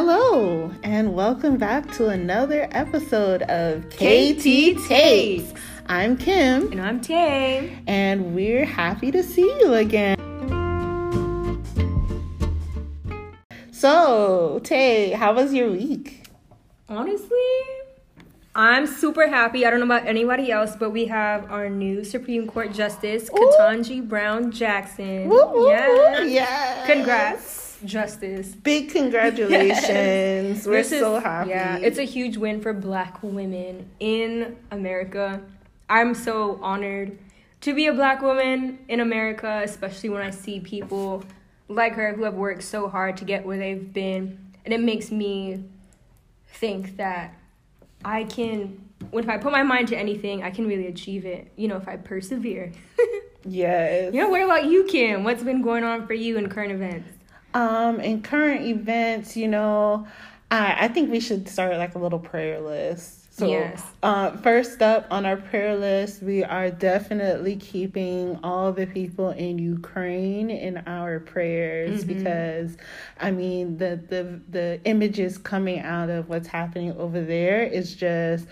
Hello, and welcome back to another episode of KT Takes. I'm Kim, And I'm Tay. and we're happy to see you again. So, Tay, how was your week? Honestly, I'm super happy. I don't know about anybody else, but we have our new Supreme Court Justice, Ooh. Ketanji Brown Jackson. Woo, woo, woo. Yes. Yes. Congrats, Justice. Big congratulations. We're This is- so happy. Yeah, it's a huge win for black women in America. I'm so honored to be a black woman in America, especially when I see people like her who have worked so hard to get where they've been. And it makes me think that I can, when if I put my mind to anything, I can really achieve it, you know, if I persevere. yes. you know, what about you, Kim? What's been going on for you in current events? Um, in current events, you know, I I think we should start like a little prayer list. So, Yes. uh, first up on our prayer list, we are definitely keeping all the people in Ukraine in our prayers because, I mean, the the the images coming out of what's happening over there is just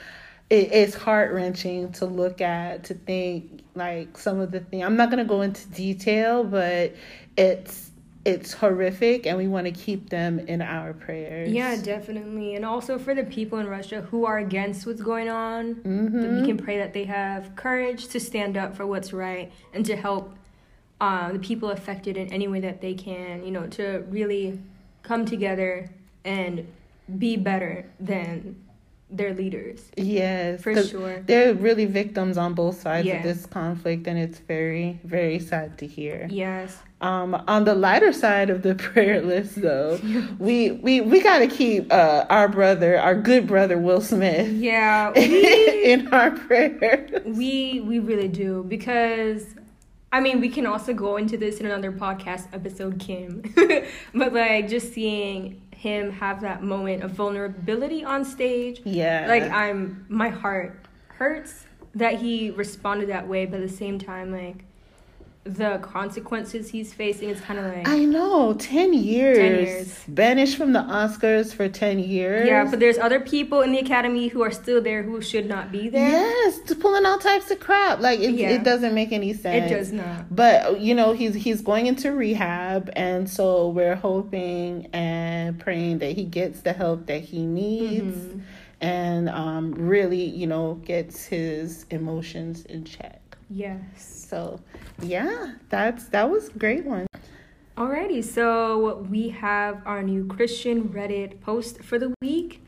it, it's heart wrenching to look at to think like some of the things i'm not going to go into detail but it's it's horrific and we want to keep them in our prayers Yeah, definitely. And also for the people in Russia who are against what's going on, Mm-hmm. we can pray that they have courage to stand up for what's right and to help uh, the people affected in any way that they can, you know, to really come together and be better than their leaders. yes for sure. they're really victims on both sides Yeah. of this conflict and it's very very sad to hear Yes. Um, on the lighter side of the prayer list, though, we we we got to keep uh, our brother, our good brother Will Smith, Yeah. We, in our prayers. we we really do because I mean we can also go into this in another podcast episode, Kim. but like just seeing him have that moment of vulnerability on stage, Yeah, like I'm my heart hurts that he responded that way, but at the same time like the consequences he's facing is kind of like I know, ten years, 10 years. banished from the Oscars for ten years. yeah, but there's other people in the academy who are still there who should not be there. yes, pulling all types of crap. Like it, Yeah. it doesn't make any sense. It does not. But you know, he's he's going into rehab, and so we're hoping and praying that he gets the help that he needs, Mm-hmm. and um, really, you know, gets his emotions in check. Yes. So, yeah, that's that was a great one. Alrighty, so we have our new Christian Reddit post for the week.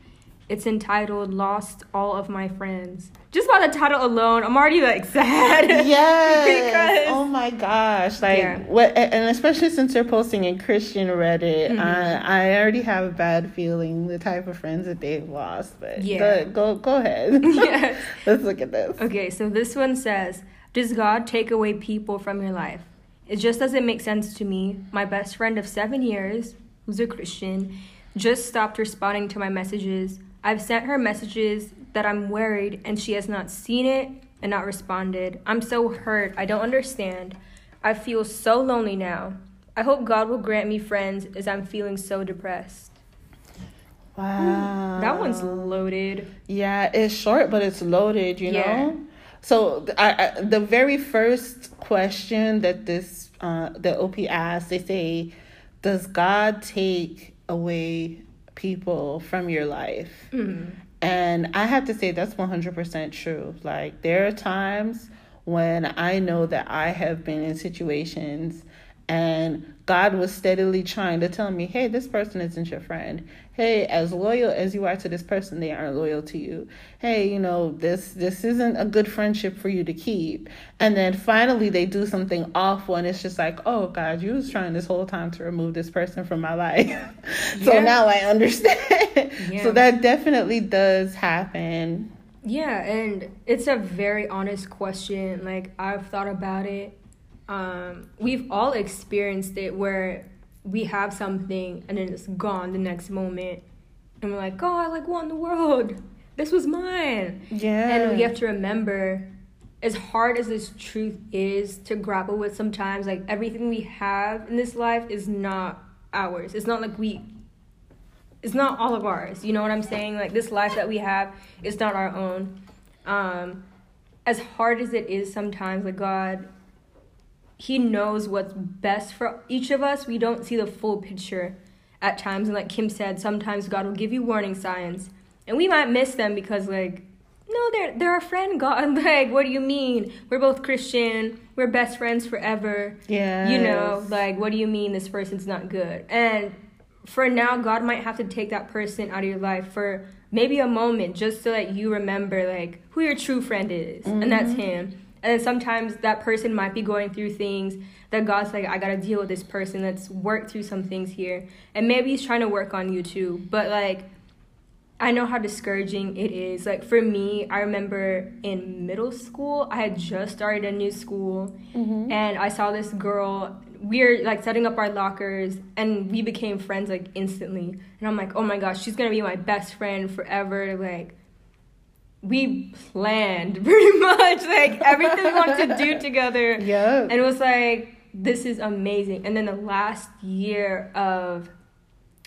It's entitled Lost All of My Friends. Just by the title alone, I'm already like sad. Yes. because oh my gosh. Like Yeah. what and especially since they're posting in Christian Reddit, Mm-hmm. I I already have a bad feeling the type of friends that they've lost. But Yeah. go go, go ahead. Yes. Let's look at this. Okay, so this one says, Does God take away people from your life? It just doesn't make sense to me. My best friend of seven years, who's a Christian, just stopped responding to my messages. I've sent her messages that I'm worried, and she has not seen it and not responded. I'm so hurt. I don't understand. I feel so lonely now. I hope God will grant me friends as I'm feeling so depressed. Wow. That one's loaded. Yeah, it's short, but it's loaded, you Yeah. know? So I, I, the very first question that this uh, the OP asks, they say, "Does God take away people from your life?" Mm. And I have to say that's one hundred percent true. Like there are times when I know that I have been in situations and God was steadily trying to tell me, hey, this person isn't your friend. Hey, as loyal as you are to this person, they aren't loyal to you. Hey, you know, this this isn't a good friendship for you to keep. And then finally they do something awful and it's just like, oh God, you was trying this whole time to remove this person from my life. so Yeah. now I understand. Yeah. So that definitely does happen. Yeah, and it's a very honest question. Like I've thought about it. Um, we've all experienced it where we have something and then it's gone the next moment, and we're like, oh i like what in the world? This was mine. Yeah. And we have to remember, as hard as this truth is to grapple with sometimes, like everything we have in this life is not ours. It's not like we it's not all of ours. You know what I'm saying? Like this life that we have is not our own. Um, as hard as it is sometimes, like God, He knows what's best for each of us. We don't see the full picture at times, and like Kim said, sometimes God will give you warning signs, and we might miss them because like. No, they're they're our friend. God, like, what do you mean? We're both Christian. We're best friends forever. Yeah. You know, like, what do you mean this person's not good? And for now, God might have to take that person out of your life for maybe a moment just so that you remember like who your true friend is, mm-hmm. and that's mm-hmm. Him. And sometimes that person might be going through things that God's like, I gotta deal with this person. Let's work through some things here. And maybe He's trying to work on you too. But like, I know how discouraging it is. Like for me, I remember in middle school, I had just started a new school, mm-hmm. and I saw this girl. We are like setting up our lockers, and we became friends like instantly. And I'm like, oh my gosh, she's gonna be my best friend forever. Like we planned pretty much like everything we wanted to do together. Yeah. And it was like this is amazing. And then the last year of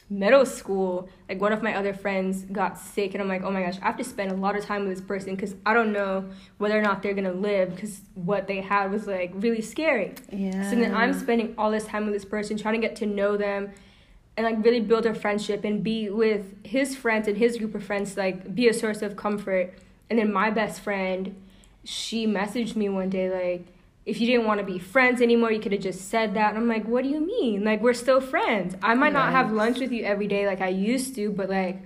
middle school, like one of my other friends got sick, and I'm like, oh my gosh, I have to spend a lot of time with this person because I don't know whether or not they're gonna live because what they had was like really scary. Yeah. So then I'm spending all this time with this person, trying to get to know them, and like really build a friendship and be with his friends and his group of friends, like be a source of comfort. And then my best friend, she messaged me one day like if you didn't want to be friends anymore, you could have just said that. And I'm like, what do you mean? Like, we're still friends. I might not have lunch with you every day like I used to, but like,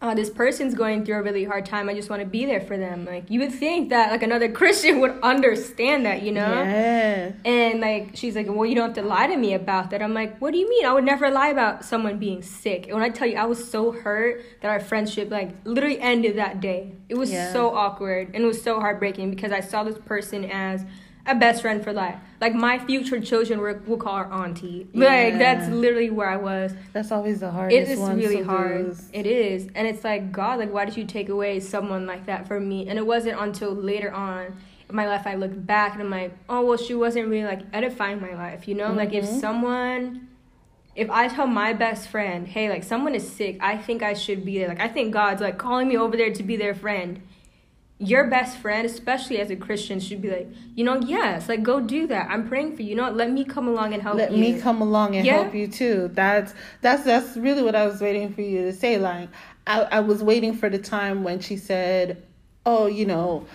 uh, this person's going through a really hard time. I just want to be there for them. Like you would think that like another Christian would understand that, you know? Yeah. And like she's like, well, you don't have to lie to me about that. I'm like, what do you mean? I would never lie about someone being sick. And when I tell you, I was so hurt that our friendship like literally ended that day. It was yeah. so awkward and it was so heartbreaking because I saw this person as a best friend for life. Like my future children will, will call her auntie. Yeah. Like that's literally where I was. That's always the hardest. It is really hard. Lose. It is, and it's like God, like why did you take away someone like that from me? And it wasn't until later on in my life I looked back and I'm like, oh well, she wasn't really like edifying my life, you know? Mm-hmm. Like if mm-hmm. someone if I tell my best friend, hey, like someone is sick, I think I should be there. Like I think God's like calling me over there to be their friend your best friend, especially as a Christian, should be like, you know, yes, like go do that. I'm praying for you. You know, let me come along and help let you. Let me come along and yeah. help you too. That's that's that's really what I was waiting for you to say. Like, I, I was waiting for the time when she said, "Oh, you know."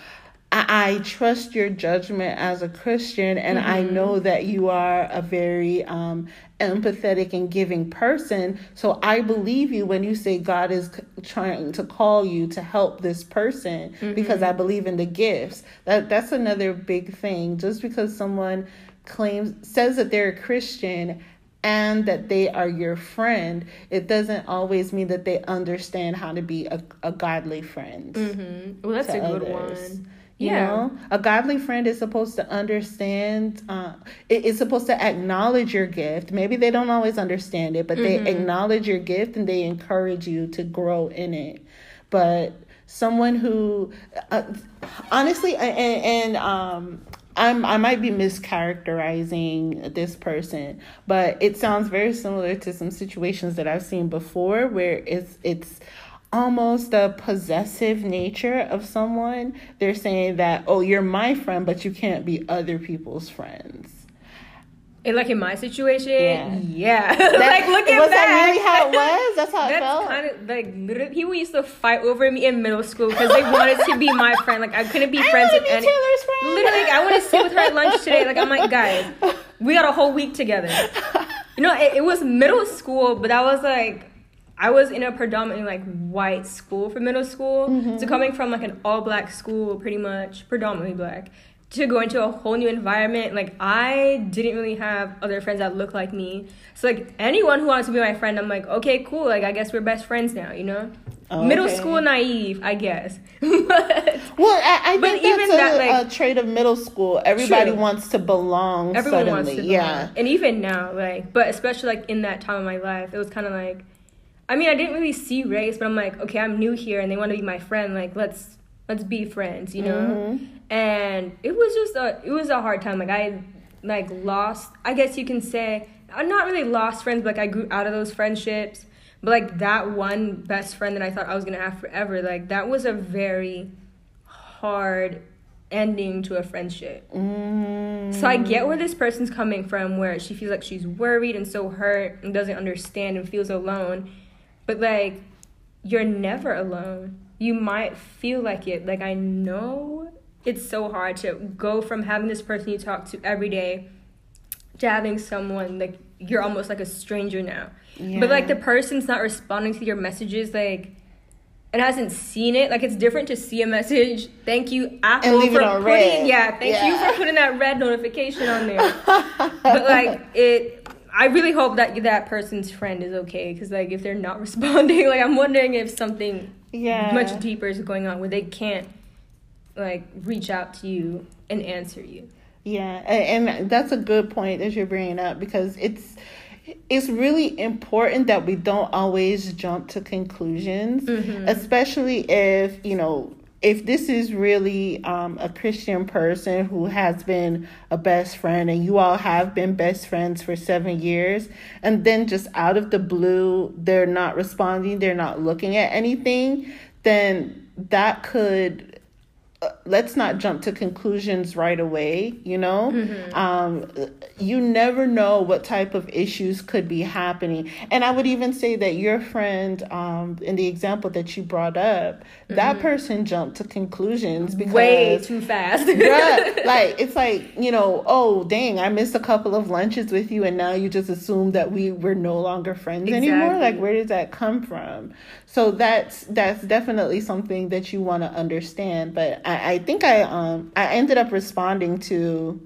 I, trust your judgment as a Christian, and mm-hmm. I know that you are a very um, empathetic and giving person. So I believe you when you say God is trying to call you to help this person mm-hmm. because I believe in the gifts. That that's another big thing. Just because someone claims says that they're a Christian and that they are your friend, it doesn't always mean that they understand how to be a, a godly friend. Mm-hmm. Well, that's a good others. one. You yeah. know, a godly friend is supposed to understand, uh, it is supposed to acknowledge your gift. Maybe they don't always understand it, but mm-hmm. they acknowledge your gift and they encourage you to grow in it. But someone who, uh, honestly, and, and um, I'm I might be mischaracterizing this person, but it sounds very similar to some situations that I've seen before where it's it's almost a possessive nature of someone. They're saying that, oh, you're my friend, but you can't be other people's friends. And like in my situation, yeah, yeah. like look at was that. that really how it was? That's how That's it felt. kind of like literally people used to fight over me in middle school because they wanted to be my friend. Like I couldn't be I friends with any. Taylor's friend. Literally, like, I want to sit with her at lunch today. Like I'm like, guys, we got a whole week together. You know, it, it was middle school, but that was like I was in a predominantly like white school for middle school. Mm-hmm. So coming from like an all black school, pretty much predominantly black, to go into a whole new environment, like I didn't really have other friends that looked like me. So like anyone who wanted to be my friend, I'm like, okay, cool. Like I guess we're best friends now, you know. Okay. Middle school naive, I guess. but, well, I, I think that's even a, that, like, a trait of middle school. Everybody true. wants to belong. Everyone suddenly. wants to belong. Yeah, and even now, like, but especially like in that time of my life, it was kind of like I mean, I didn't really see race, but I'm like, okay, I'm new here, and they want to be my friend. Like, let's let's be friends, you know. Mm-hmm. And it was just a it was a hard time. Like I like lost. I guess you can say I'm not really lost friends, but like I grew out of those friendships. But like that one best friend that I thought I was gonna have forever, like that was a very hard ending to a friendship. Mm. So I get where this person's coming from, where she feels like she's worried and so hurt and doesn't understand and feels alone. But like, you're never alone. You might feel like it. Like, I know it's so hard to go from having this person you talk to every day to having someone like you're almost like a stranger now. Yeah. But like, the person's not responding to your messages, like, and hasn't seen it. Like it's different to see a message. Thank you, Apple, leave for putting red. yeah. Thank you for putting that red notification on there. but like it, I really hope that that person's friend is okay. Because like if they're not responding, like I'm wondering if something Yeah. much deeper is going on where they can't like reach out to you and answer you. Yeah, and, and that's a good point that you're bringing up because it's it's really important that we don't always jump to conclusions, mm-hmm. especially if you know if this is really um, a Christian person who has been a best friend and you all have been best friends for seven years, and then just out of the blue they're not responding, they're not looking at anything, then that could let's not jump to conclusions right away you know? Um, you never know what type of issues could be happening. And i would even say that your friend um, in the example that you brought up that person jumped to conclusions because Way too fast. Bruh, like it's like you know oh dang i missed a couple of lunches with you and now you just assume that we were no longer friends anymore? Like where did that come from so that's that's definitely something that you want to understand but I, I think i um i ended up responding to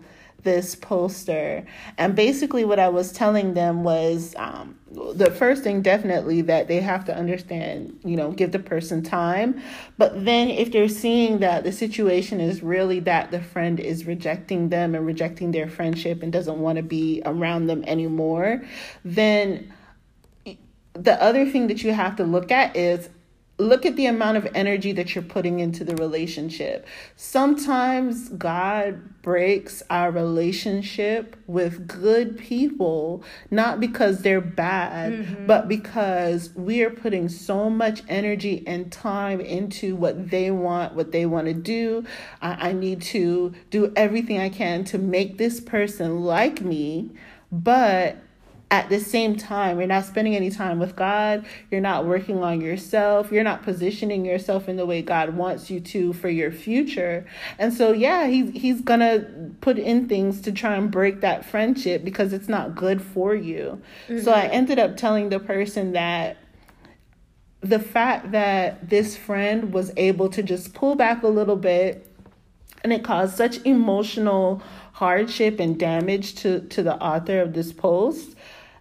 this poster. And basically what i was telling them was um the first thing definitely that they have to understand you know give the person time. But then if they're seeing that the situation is really that the friend is rejecting them and rejecting their friendship and doesn't want to be around them anymore then the other thing that you have to look at is look at the amount of energy that you're putting into the relationship. Sometimes God breaks our relationship with good people, not because they're bad, mm-hmm. but because we are putting so much energy and time into what they want, what they want to do. I, I need to do everything I can to make this person like me, but at the same time, you're not spending any time with God. You're not working on yourself. You're not positioning yourself in the way God wants you to for your future. And so, yeah, he's he's gonna put in things to try and break that friendship because it's not good for you. So I mm-hmm. ended up telling the person that the fact that this friend was able to just pull back a little bit and it caused such emotional hardship and damage to to the author of this post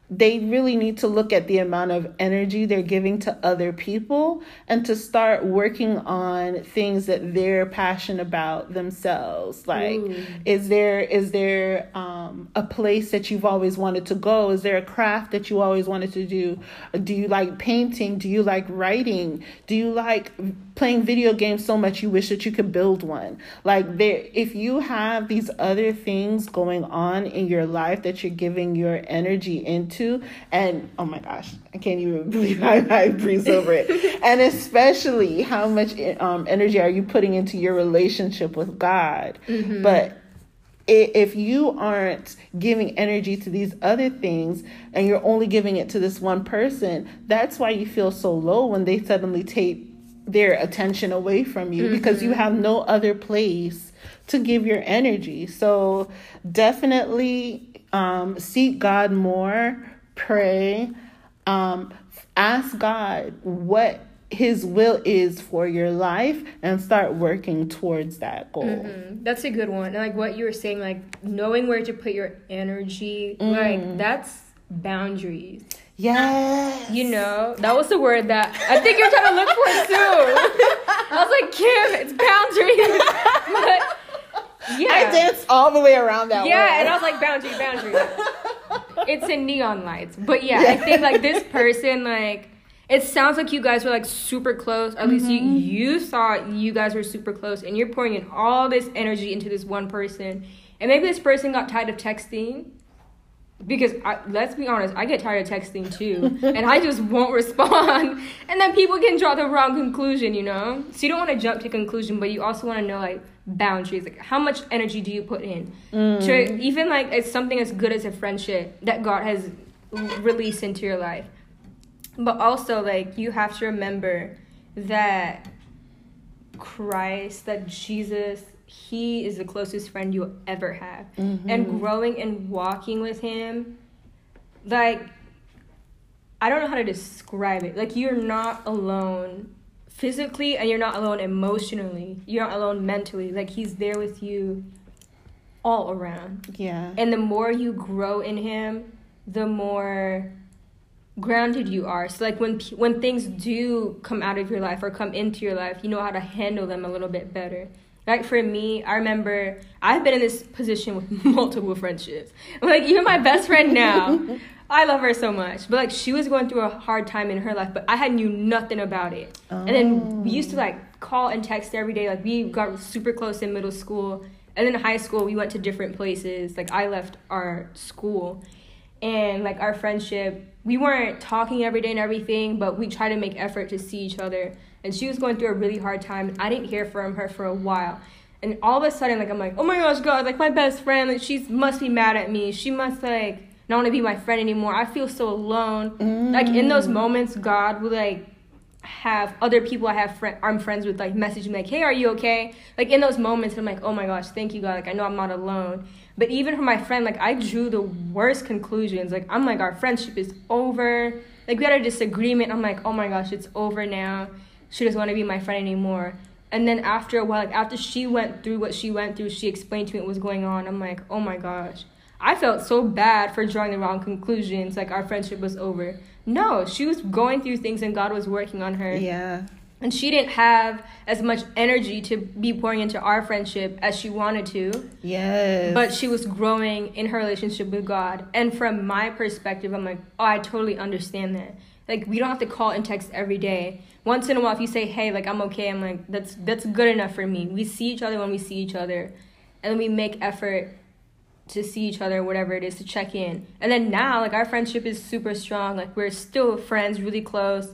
they really need to look at the amount of energy they're giving to other people and to start working on things that they're passionate about themselves. Like Ooh. is there is there um, a place that you've always wanted to go? Is there a craft that you always wanted to do? Do you like painting? Do you like writing? Do you like playing video games so much you wish that you could build one. Like there if you have these other things going on in your life that you're giving your energy into and oh my gosh i can't even believe i, I breeze over it. And especially how much um, energy are you putting into your relationship with god? But if you aren't giving energy to these other things and you're only giving it to this one person, that's why you feel so low when they suddenly take their attention away from you because you have no other place to give your energy. So definitely um, seek God more, pray, um, ask God what his will is for your life and start working towards that goal. Mm, That's a good one. Like what you were saying, like knowing where to put your energy, like that's boundaries. Yes. You know, that was the word that I think you're trying to look for too. I was like, Kim, it's boundaries. but yeah. I danced all the way around that Yeah, and I was like, boundary, boundary. it's in neon lights. But yeah, I think like this person, like, it sounds like you guys were like super close. At least you mm-hmm. you thought you guys were super close, and you're pouring in all this energy into this one person. And maybe this person got tired of texting. Because I, let's be honest, I get tired of texting too, and I just won't respond, and then people can draw the wrong conclusion, you know. So you don't want to jump to conclusion, but you also want to know like boundaries, like how much energy do you put in mm. to even like it's something as good as a friendship that God has released into your life, but also like you have to remember that Christ, that Jesus he is the closest friend you'll ever have. Mm-hmm. And growing and walking with him, like, I don't know how to describe it. Like, you're not alone physically and you're not alone emotionally. You're not alone mentally. Like, he's there with you all around. Yeah. And the more you grow in him, the more grounded you are. So like when when things do come out of your life or come into your life, you know how to handle them a little bit better. Like for me, I remember I've been in this position with multiple friendships. Like even my best friend now, I love her so much. But like she was going through a hard time in her life, but I had knew nothing about it. Oh. And then we used to oh. like call and text every day. Like we got super close in middle school. And then high school we went to different places. Like I left our school and like our friendship, we weren't talking every day and everything, but we tried to make effort to see each other and she was going through a really hard time. I didn't hear from her for a while. And all of a sudden, like I'm like, oh my gosh, God, like my best friend, like she must be mad at me. She must like not want to be my friend anymore. I feel so alone. Mm. Like in those moments, God would like have other people I have friend I'm friends with like message me like, hey, are you okay? Like in those moments, I'm like, oh my gosh, thank you God. Like I know I'm not alone. But even for my friend, like I drew the worst conclusions. Like I'm like, our friendship is over. Like we had a disagreement. I'm like, oh my gosh, it's over now she doesn't want to be my friend anymore. And then after a while, like after she went through what she went through, she explained to me what was going on. I'm like, oh my gosh. I felt so bad for drawing the wrong conclusions, like our friendship was over. No, she was going through things and God was working on her. Yeah. And she didn't have as much energy to be pouring into our friendship as she wanted to. Yes. But she was growing in her relationship with God. And from my perspective, I'm like, oh, I totally understand that. Like, we don't have to call and text every day once in a while if you say hey like i'm okay i'm like that's that's good enough for me we see each other when we see each other and then we make effort to see each other whatever it is to check in and then now like our friendship is super strong like we're still friends really close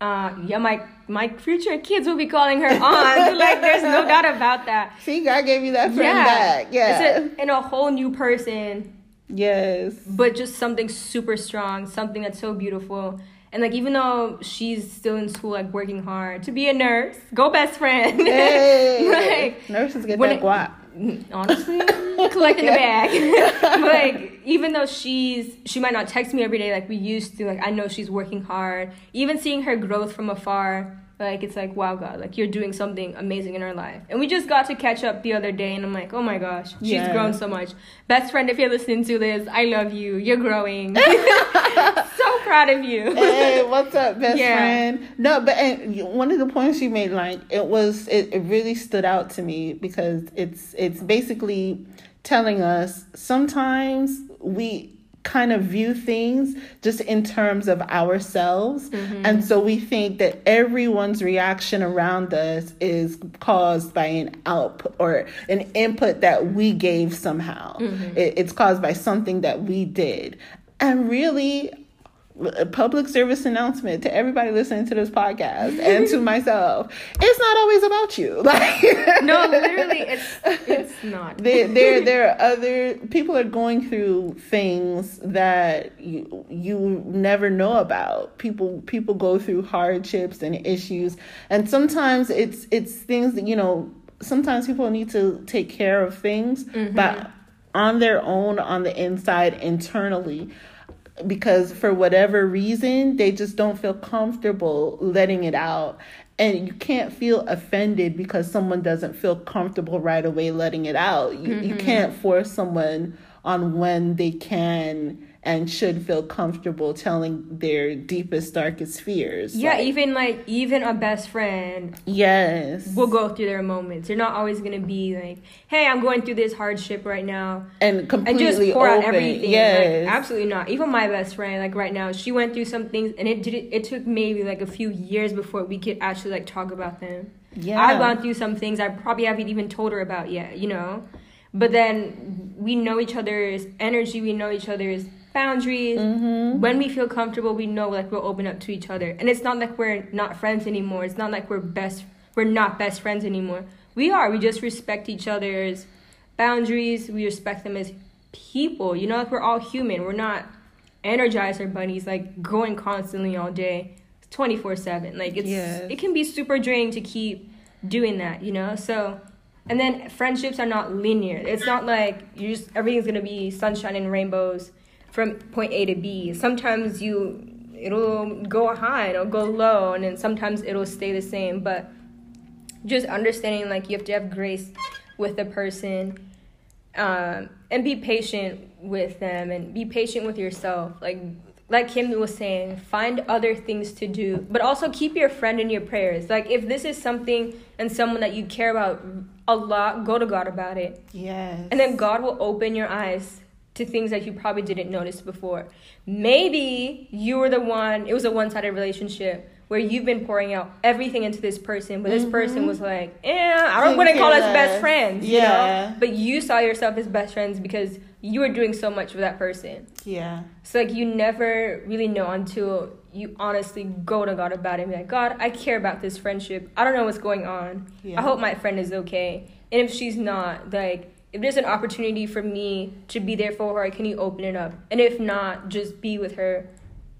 uh yeah my my future kids will be calling her aunt. like there's no doubt about that see god gave you that friend yeah. back yeah it's a, in a whole new person yes but just something super strong something that's so beautiful and like even though she's still in school, like working hard to be a nurse, go best friend. Hey, like nurses get that guap. Honestly, collecting the bag. like even though she's she might not text me every day like we used to, like I know she's working hard. Even seeing her growth from afar, like it's like wow god like you're doing something amazing in her life. And we just got to catch up the other day and i'm like oh my gosh she's yeah. grown so much. Best friend if you're listening to this i love you. You're growing. So proud of you. Hey what's up best yeah. friend? No but and one of the points you made like it was it, it really stood out to me because it's it's basically telling us sometimes we kind of view things just in terms of ourselves. Mm-hmm. And so we think that everyone's reaction around us is caused by an output or an input that we gave somehow. Mm-hmm. It, it's caused by something that we did. And really, a public service announcement to everybody listening to this podcast and to myself. It's not always about you. Like No, literally it's it's not. There there there are other people are going through things that you you never know about. People people go through hardships and issues and sometimes it's it's things that you know sometimes people need to take care of things mm-hmm. but on their own on the inside internally because for whatever reason they just don't feel comfortable letting it out and you can't feel offended because someone doesn't feel comfortable right away letting it out you, mm-hmm. you can't force someone on when they can and should feel comfortable telling their deepest darkest fears yeah like, even like even a best friend yes. will go through their moments. They're not always gonna be like hey i'm going through this hardship right now. And completely and just pour open. out everything yes. Like, absolutely not. Even my best friend like right now she went through some things and it did it took maybe like a few years before we could actually like talk about them. Yeah. I've gone through some things i probably haven't even told her about yet you know but then we know each other's energy, we know each other's boundaries. Mm-hmm. When we feel comfortable, we know like we'll open up to each other. And it's not like we're not friends anymore. It's not like we're best we're not best friends anymore. We are. We just respect each other's boundaries. We respect them as people. You know, like we're all human. We're not energizer bunnies like going constantly all day 24/7. Like it's Yes. it can be super draining to keep doing that, you know? So and then friendships are not linear. It's not like you just everything's gonna be sunshine and rainbows from point A to B. Sometimes you it'll go high, it'll go low, and then sometimes it'll stay the same. But just understanding like you have to have grace with the person, um, and be patient with them, and be patient with yourself. Like like Kim was saying, find other things to do, but also keep your friend in your prayers. Like if this is something and someone that you care about a lot, go to God about it. Yes. And then God will open your eyes to things that you probably didn't notice before. Maybe you were the one, it was a one sided relationship where you've been pouring out everything into this person, but this person was like, eh, I don't to call us best friends. You Yeah. know? But you saw yourself as best friends because you were doing so much for that person. yeah. So like you never really know until you honestly go to God about it and be like, God, I care about this friendship. I don't know what's going on. Yeah. I hope my friend is okay. And if she's not, like if there's an opportunity for me to be there for her, can you open it up? And if not, just be with her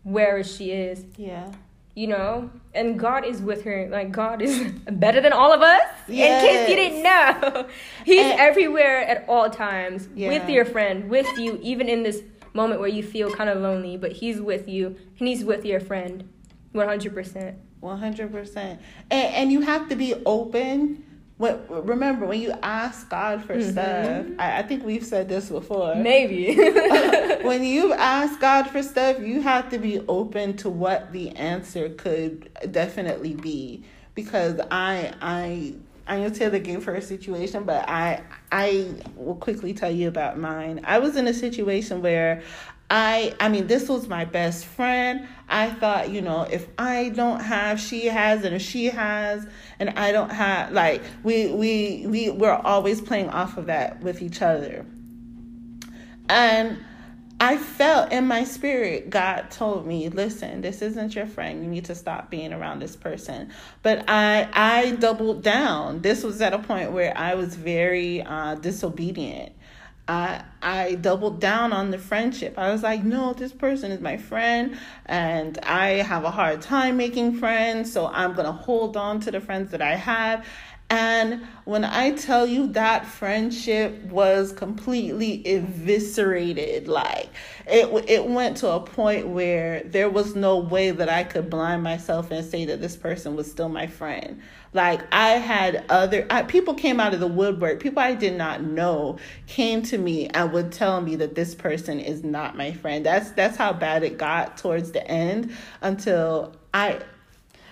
wherever she is, Yeah. You know? And God is with her. Like God is better than all of us. yes. In case you didn't know. He's And- everywhere at all times with your friend, with you, even in this moment where you feel kind of lonely, but he's with you and he's with your friend. 100%. One hundred percent, and and you have to be open. When, remember, when you ask God for Mhm. stuff, I, I think we've said this before. Maybe. when you ask God for stuff, you have to be open to what the answer could definitely be. Because I, I, I know Taylor gave her a situation, but I, I will quickly tell you about mine. I was in a situation where I, I mean, this was my best friend. I thought, you know, if I don't have, she has, and if she has, and I don't have, like, we, we, we, we're always playing off of that with each other. And I felt in my spirit, God told me, listen, this isn't your friend. You need to stop being around this person. But I I doubled down. This was at a point where I was very uh, disobedient. I I doubled down on the friendship. I was like, no, this person is my friend, and I have a hard time making friends, so I'm gonna hold on to the friends that I have. And when I tell you that friendship was completely eviscerated, like it it went to a point where there was no way that I could blind myself and say that this person was still my friend. Like I had other I, people came out of the woodwork, people I did not know came to me and would tell me that this person is not my friend. That's that's how bad it got towards the end until I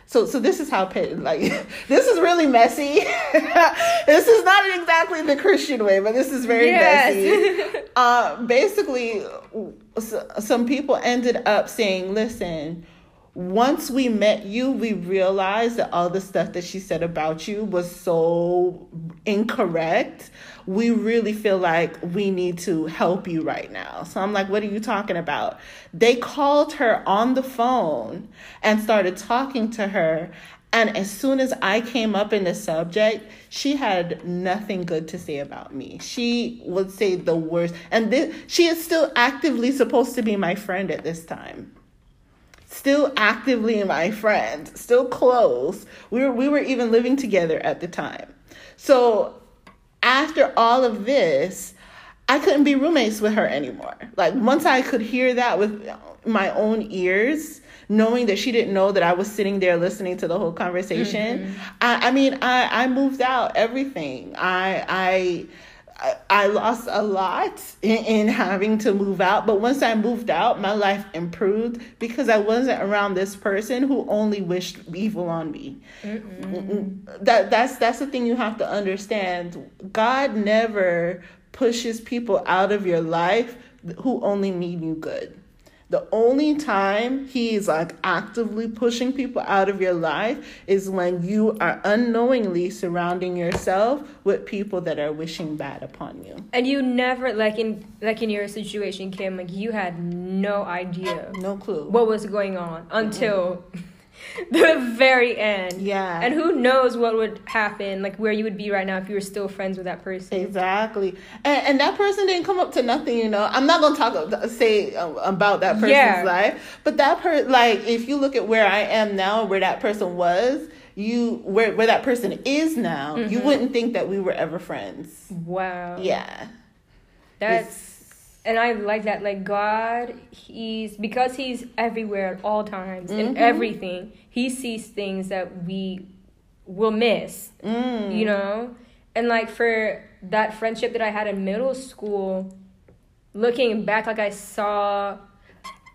so so this is how like this is really messy. this is not exactly the Christian way, but this is very Yes. messy. Uh, basically, some people ended up saying, "Listen." Once we met you, we realized that all the stuff that she said about you was so incorrect. We really feel like we need to help you right now. So I'm like, what are you talking about? They called her on the phone and started talking to her. And as soon as I came up in the subject, she had nothing good to say about me. She would say the worst. And this, she is still actively supposed to be my friend at this time still actively my friend, still close. We were we were even living together at the time. So after all of this, I couldn't be roommates with her anymore. Like once I could hear that with my own ears, knowing that she didn't know that I was sitting there listening to the whole conversation. Mm-hmm. I, I mean, I, I moved out everything. I I I- lost a lot in, in having to move out, but once I moved out, my life improved because I wasn't around this person who only wished evil on me. That that's that's the thing you have to understand. God never pushes people out of your life who only mean you good. The only time he's like actively pushing people out of your life is when you are unknowingly surrounding yourself with people that are wishing bad upon you. And you never like in like in your situation, Kim, like you had no idea No clue. what was going on until the very end. Yeah. And who knows what would happen, like where you would be right now if you were still friends with that person. Exactly, and, and that person didn't come up to nothing. You know, I'm not gonna talk ab- say uh, about that person's Yeah. life, but that per like if you look at where I am now, where that person was, you where where that person is now, you wouldn't think that we were ever friends. Wow. Yeah, That's and I like that. Like God, he's because he's everywhere at all times and Mhm. everything. He sees things that we will miss. Mm. You know, and like for that friendship that I had in middle school, looking back, like I saw.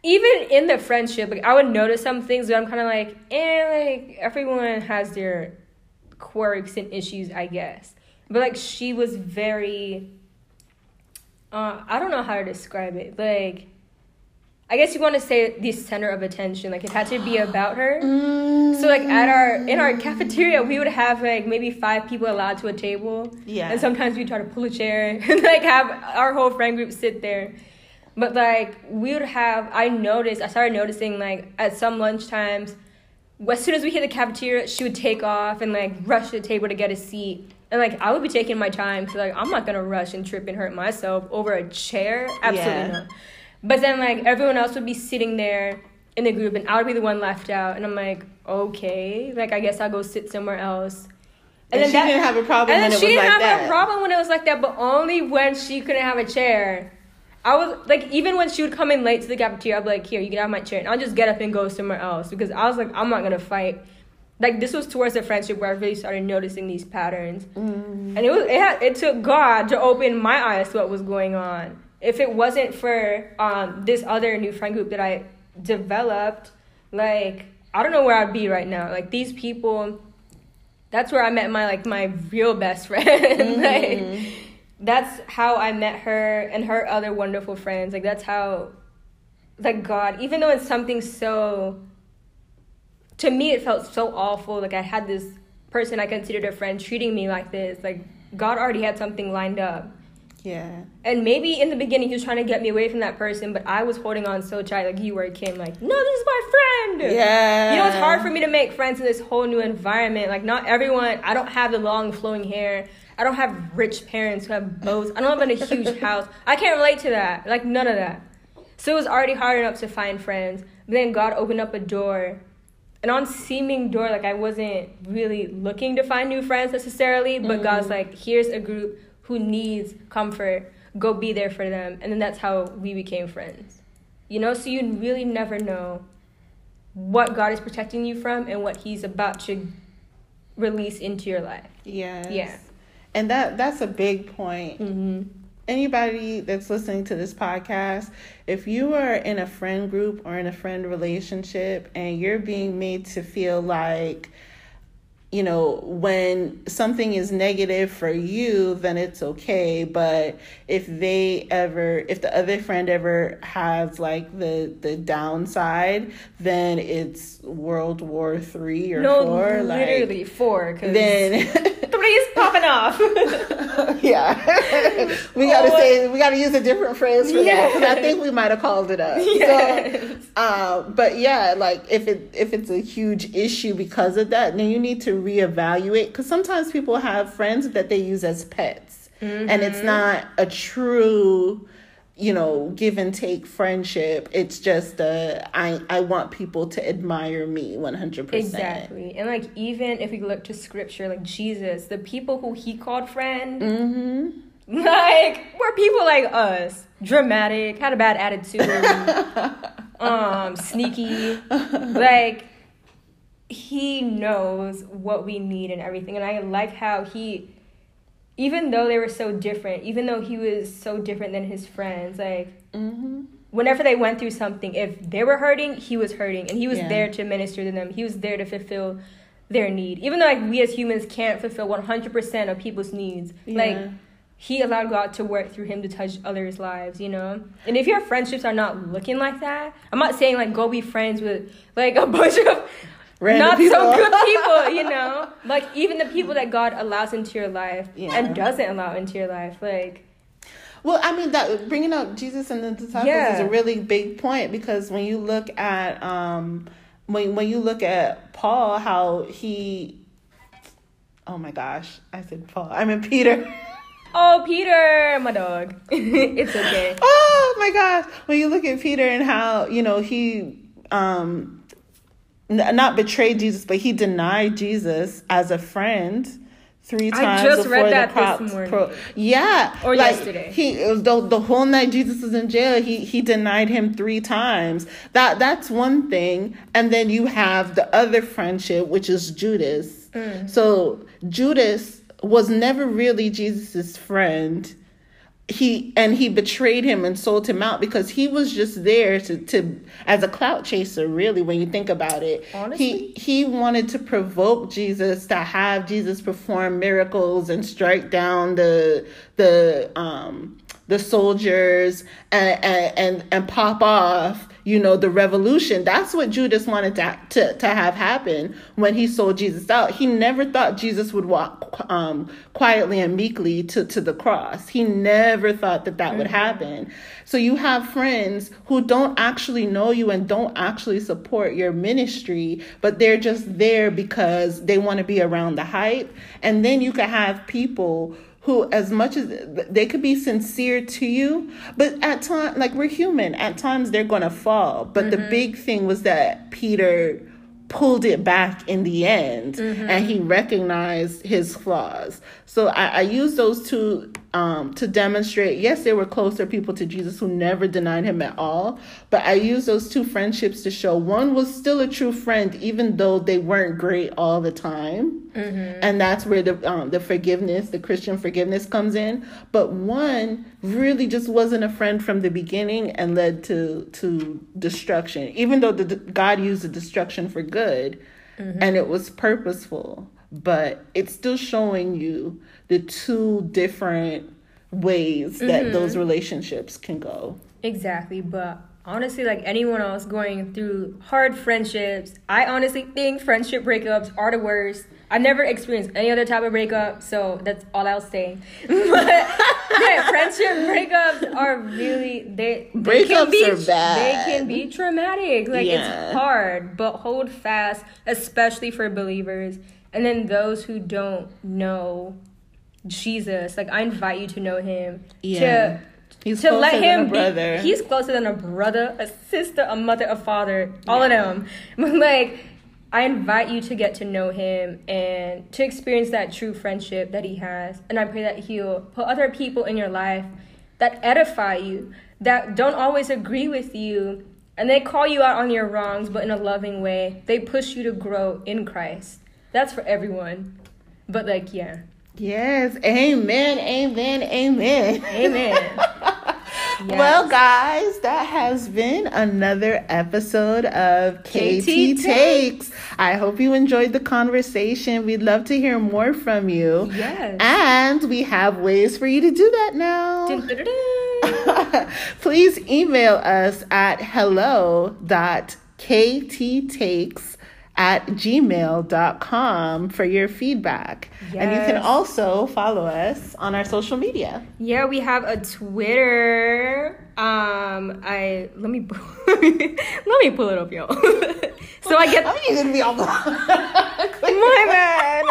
Even in the friendship, like I would notice some things, but I'm kind of like, eh, like everyone has their quirks and issues, I guess. But like she was very uh, I don't know how to describe it. Like, I guess you want to say the center of attention. Like, it had to be about her. Mm. So, like, at our in our cafeteria, we would have like maybe five people allowed to a table. Yeah. And sometimes we try to pull a chair and like have our whole friend group sit there. But like, we would have. I noticed. I started noticing like at some lunch times. As soon as we hit the cafeteria, she would take off and like rush to the table to get a seat. And like I would be taking my time because like I'm not gonna rush and trip and hurt myself over a chair. Absolutely Yeah. not. But then like everyone else would be sitting there in the group and I would be the one left out and I'm like, okay, like I guess I'll go sit somewhere else. And, then she didn't have a problem and then it she was didn't like have that. a problem when it was like that, but only when she couldn't have a chair. I was like, even when she would come in late to the cafeteria, I'd be like, here, you can have my chair. And I'll just get up and go somewhere else because I was like, I'm not gonna fight. Like this was towards the friendship where I really started noticing these patterns, Mm. and it was it, had, it took God to open my eyes to what was going on. If it wasn't for um this other new friend group that I developed, like I don't know where I'd be right now. Like these people, that's where I met my like my real best friend. like that's how I met her and her other wonderful friends. Like that's how like God, even though it's something so to me it felt so awful. Like I had this person I considered a friend treating me like this. Like God already had something lined up. Yeah. And maybe in the beginning he was trying to get me away from that person, but I was holding on so tight, like you were, Kim. Like, no, this is my friend. Yeah. You know, it's hard for me to make friends in this whole new environment. Like, not everyone. I don't have the long flowing hair. I don't have rich parents who have boats. I don't live in a huge house. I can't relate to that. Like, none of that. So it was already hard enough to find friends. But then God opened up a door. An unseeming door, like I wasn't really looking to find new friends necessarily, but God's like, here's a group who needs comfort. Go be there for them. And then that's how we became friends. You know, so you really never know what God is protecting you from and what He's about to release into your life. Yes. Yeah. And that that's a big point. Mm-hmm. Anybody that's listening to this podcast, if you are in a friend group or in a friend relationship and you're being made to feel like you know, when something is negative for you, then it's okay. But if they ever, if the other friend ever has like the the downside, then it's World War Three or No, four. literally four. Cause Like, then three's popping off. yeah, we gotta Oh, say we gotta use a different phrase for that because I think we might have called it up. Yes. So, uh, but yeah, like if it if it's a huge issue because of that, then you need to reevaluate because sometimes people have friends that they use as pets, and it's Mm-hmm. not a true. You know, give and take friendship. It's just uh, I I want people to admire me one hundred percent. exactly. And like even if we look to scripture, like Jesus, the people who he called friend, Mm-hmm. like were people like us. Dramatic, had a bad attitude, um, sneaky. Like he knows what we need and everything. And I like how he even though they were so different, even though he was so different than his friends, like Mm-hmm. whenever they went through something, if they were hurting, he was hurting, and he was Yeah. there to minister to them. He was there to fulfill their need, even though like we as humans can't fulfill one hundred percent of people's needs. Like he allowed God to work through him to touch others' lives, you know? And if your friendships are not looking like that, I'm not saying like go be friends with like a bunch of Random not people. so good people, you know? Like even the people that God allows into your life Yeah. and doesn't allow into your life, like Well, I mean that bringing up Jesus and the disciples Yeah. is a really big point because when you look at um when when you look at Paul, how he oh my gosh, I said Paul, I mean Peter. oh Peter, my dog. it's okay. oh my gosh, when you look at Peter and how you know he um not betrayed Jesus, but he denied Jesus as a friend. Three times. I just before read that the this morning. pro- yeah, Or like, yesterday. He was the the whole night Jesus was in jail. He he denied him three times. That that's one thing, and then you have the other friendship, which is Judas. Mm. So Judas was never really Jesus's friend he and he betrayed him and sold him out because he was just there to to as a clout chaser really when you think about it Honestly? he he wanted to provoke jesus to have jesus perform miracles and strike down the the um the soldiers and and and, and pop off you know the revolution. That's what judas wanted to, to to have happen when he sold jesus out. He never thought jesus would walk um quietly and meekly to to the cross. He never thought that that would happen. So you have friends who don't actually know you and don't actually support your ministry but they're just there because they want to be around the hype. And then you can have people who as much as they could be sincere to you but at times like we're human. At times they're gonna fall. But the mm-hmm. big thing was that peter pulled it back in the end and mm-hmm. he recognized his flaws. So i, I use those two um, to demonstrate yes there were closer people to jesus who never denied him at all but i use those two friendships to show one was still a true friend even though they weren't great all the time and that's where the um, the forgiveness, the Christian forgiveness, comes in. But one really just wasn't a friend from the beginning and led to to destruction. Even though the, God used the destruction for good, and it was purposeful, but it's still showing you the two different ways that mm-hmm. those relationships can go. Exactly, but honestly, like anyone else going through hard friendships, I honestly think friendship breakups are the worst. I've never experienced any other type of breakup, so that's all I'll say. but yeah, friendship breakups are really they, they can Breakups be are bad. they can be traumatic. Like Yeah. it's hard, but hold fast, especially for believers. And then those who don't know Jesus, like I invite you to know him. Yeah. To He's to closer let than him a brother. be he's closer than a brother a sister a mother a father all of them. But like i invite you to get to know him and to experience that true friendship that he has. And i pray that he'll put other people in your life that edify you that don't always agree with you. And they call you out on your wrongs but in a loving way. They push you to grow in christ. That's for everyone. But like yeah Yes, amen, amen, amen. amen Well, guys, that has been another episode of KT, KT Takes. I hope you enjoyed the conversation. We'd love to hear more from you. yes And we have ways for you to do that now. Please email us at hello.kttakes at gmail.com for your feedback. And you can also follow us on our social media. Yeah, we have a Twitter. Um, I let me let me pull it up, y'all. so I get I'm even gonna be all my man.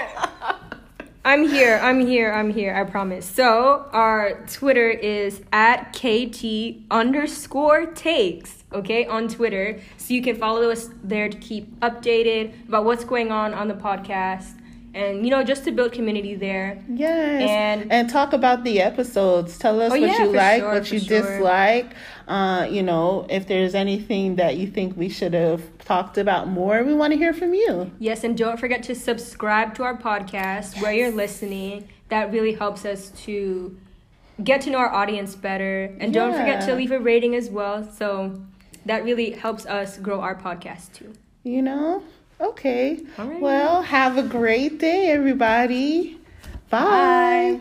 I'm here. I'm here. I'm here. I promise. So our Twitter is at kt underscore takes. Okay, on Twitter, so you can follow us there to keep updated about what's going on on the podcast, and you know just to build community there. Yes. And- And, talk about the episodes. Tell us Oh, what yeah, you like, sure, what you sure. dislike. Uh, you know, if there's anything that you think we should have talked about more, we want to hear from you. Yes, and don't forget to subscribe to our podcast where you're listening. That really helps us to get to know our audience better. And don't forget to leave a rating as well. So that really helps us grow our podcast too. You know? Okay. All right. Well, have a great day, everybody. Bye. Bye.